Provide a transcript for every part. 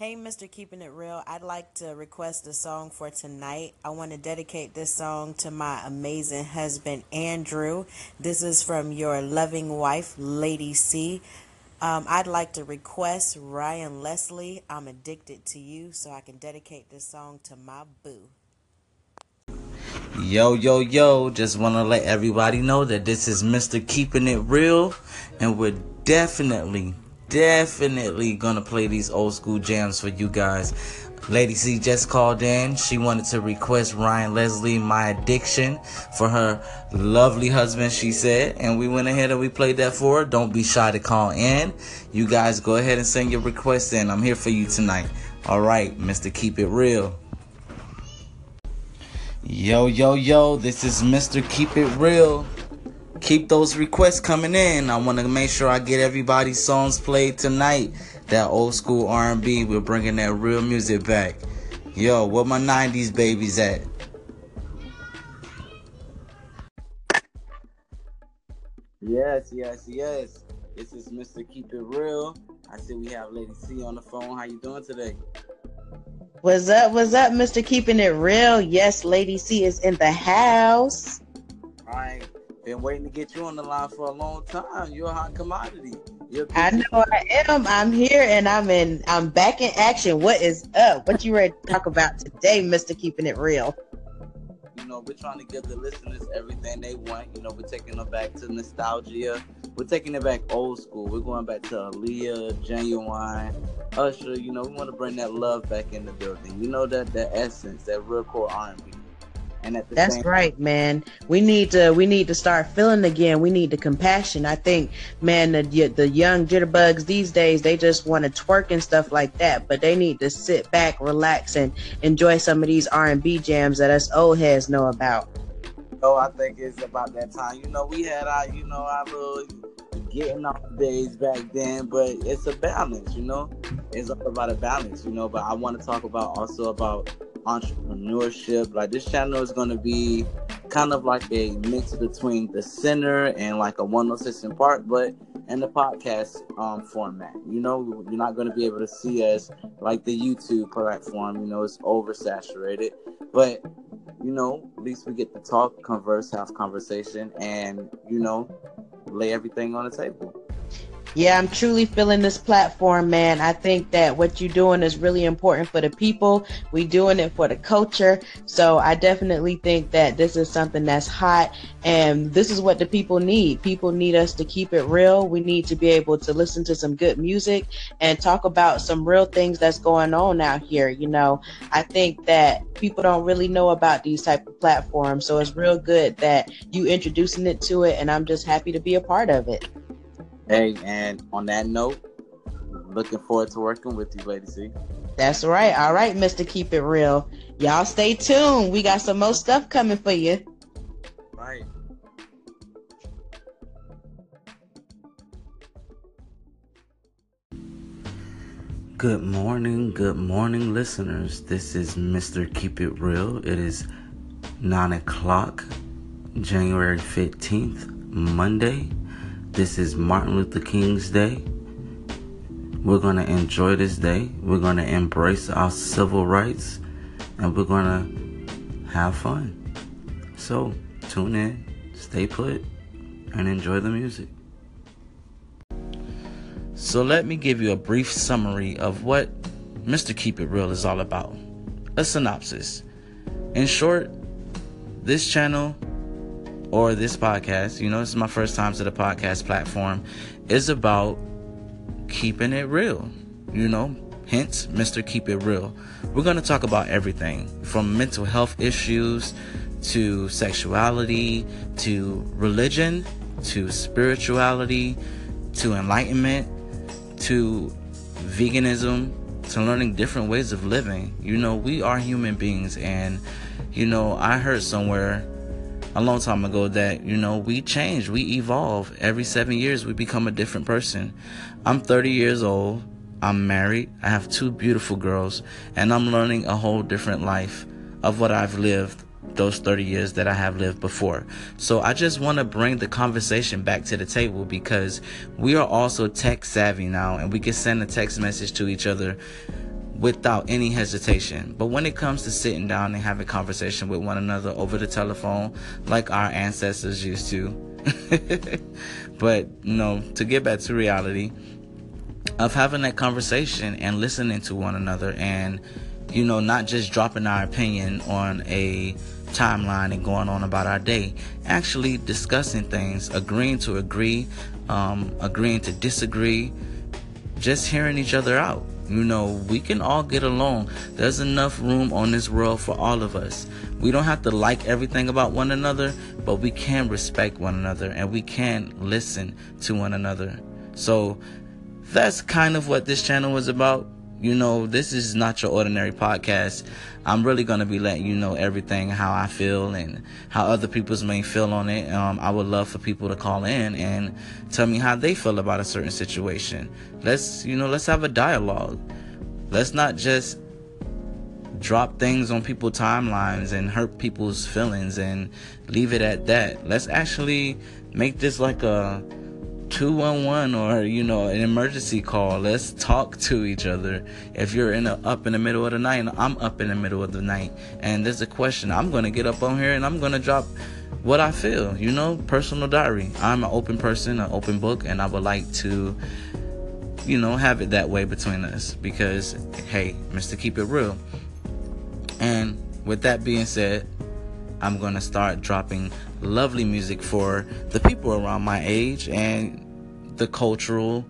Hey, Mr. Keeping It Real, I'd like to request a song for tonight. I want to dedicate this song to my amazing husband, Andrew. This is from your loving wife, Lady C. Um, I'd like to request Ryan Leslie, I'm Addicted to You, so I can dedicate this song to my boo. Yo, yo, yo, just want to let everybody know that this is Mr. Keeping It Real, and we're definitely definitely gonna play these old school jams for you guys. Lady C just called in. She wanted to request Ryan Leslie, My Addiction, for her lovely husband, she said. And we went ahead and we played that for her. Don't be shy to call in. You guys go ahead and send your request in. I'm here for you tonight. All right, Mr. Keep It Real. Yo, yo, yo, this is Mr. Keep It Real keep those requests coming in. I want to make sure I get everybody's songs played tonight. That old school R&B, we're bringing that real music back. Yo, where my 90s babies at? Yes, yes, yes. This is Mr. Keep It Real. I see we have Lady C on the phone. How you doing today? What's up? What's up, Mr. Keeping It Real? Yes, Lady C is in the house. All right. Been waiting to get you on the line for a long time. You're a hot commodity. I know I am. I'm here and I'm in. I'm back in action. What is up? What you ready to talk about today, Mister Keeping It Real? You know, we're trying to give the listeners everything they want. You know, we're taking them back to nostalgia. We're taking it back old school. We're going back to Aaliyah, Ginuwine, Usher. You know, we want to bring that love back in the building. You know that that essence, that real core R&B. And at the That's same- right, man. We need to we need to start feeling again. We need the compassion. I think, man, the the young jitterbugs these days they just want to twerk and stuff like that, but they need to sit back, relax, and enjoy some of these R and B jams that us old heads know about. Oh, I think it's about that time. You know, we had our, you know, our little getting off days back then, but it's a balance, you know. It's all about a balance, you know. But I want to talk about also about entrepreneurship. Like this channel is going to be kind of like a mix between the center and like a 106 & Park, but in the podcast um, format. You know, you're not going to be able to see us like the YouTube platform. You know, it's oversaturated, but you know, at least we get to talk, converse, have conversation, and you know, lay everything on the table. Yeah, I'm truly feeling this platform, man. I think that what you're doing is really important for the people. We doing it for the culture. So I definitely think that this is something that's hot and this is what the people need. People need us to keep it real. We need to be able to listen to some good music and talk about some real things that's going on out here. You know, I think that people don't really know about these type of platforms. So it's real good that you introducing it to it and I'm just happy to be a part of it. Hey, and on that note, looking forward to working with you, Lady C. That's right. All right, Mr. Keep It Real. Y'all stay tuned. We got some more stuff coming for you. Right. Good morning, good morning, listeners. This is Mr. Keep It Real. It is 9 o'clock, January 15th, Monday. This is Martin Luther King's Day. We're going to enjoy this day. We're going to embrace our civil rights and we're going to have fun. So, tune in, stay put, and enjoy the music. So, let me give you a brief summary of what Mr. Keep It Real is all about. A synopsis. In short, this channel or this podcast, you know, this is my first time to the podcast platform, is about keeping it real. You know, hence Mr. Keep It Real. We're going to talk about everything from mental health issues to sexuality to religion to spirituality to enlightenment to veganism to learning different ways of living. You know, we are human beings, and you know, I heard somewhere a long time ago that you know we change we evolve. Every seven years we become a different person. I'm 30 years old. I'm married. I have two beautiful girls and i'm learning a whole different life of what i've lived those 30 years that i have lived before. So i just want to bring the conversation back to the table because we are also tech savvy now and we can send a text message to each other without any hesitation. But when it comes to sitting down and having conversation with one another over the telephone, like our ancestors used to, but you know, to get back to reality of having that conversation and listening to one another and you know, not just dropping our opinion on a timeline and going on about our day, actually discussing things, agreeing to agree, um, agreeing to disagree, just hearing each other out. You know, we can all get along. There's enough room on this world for all of us. We don't have to like everything about one another, but we can respect one another and we can listen to one another. So that's kind of what this channel was about you know, this is not your ordinary podcast. I'm really going to be letting you know everything, how I feel and how other people's may feel on it. Um, I would love for people to call in and tell me how they feel about a certain situation. Let's, you know, let's have a dialogue. Let's not just drop things on people's timelines and hurt people's feelings and leave it at that. Let's actually make this like a 211 or you know an emergency call. Let's talk to each other. If you're in a, up in the middle of the night and i'm up in the middle of the night and there's a question i'm gonna get up on here and i'm gonna drop what i feel you know personal diary. I'm an open person an open book and i would like to you know have it that way between us because hey mr keep it real. And with that being said I'm going to start dropping lovely music for the people around my age and the cultural,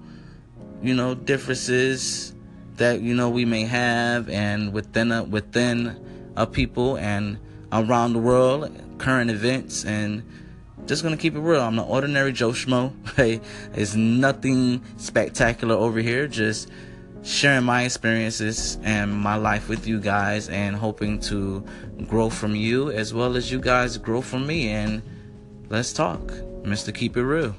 you know, differences that you know we may have and within a, within a people and around the world, current events and just gonna keep it real. I'm an ordinary Joe Schmo. Hey, it's nothing spectacular over here. Just sharing my experiences and my life with you guys and hoping to grow from you as well as you guys grow from me. And let's talk. Mr keep it real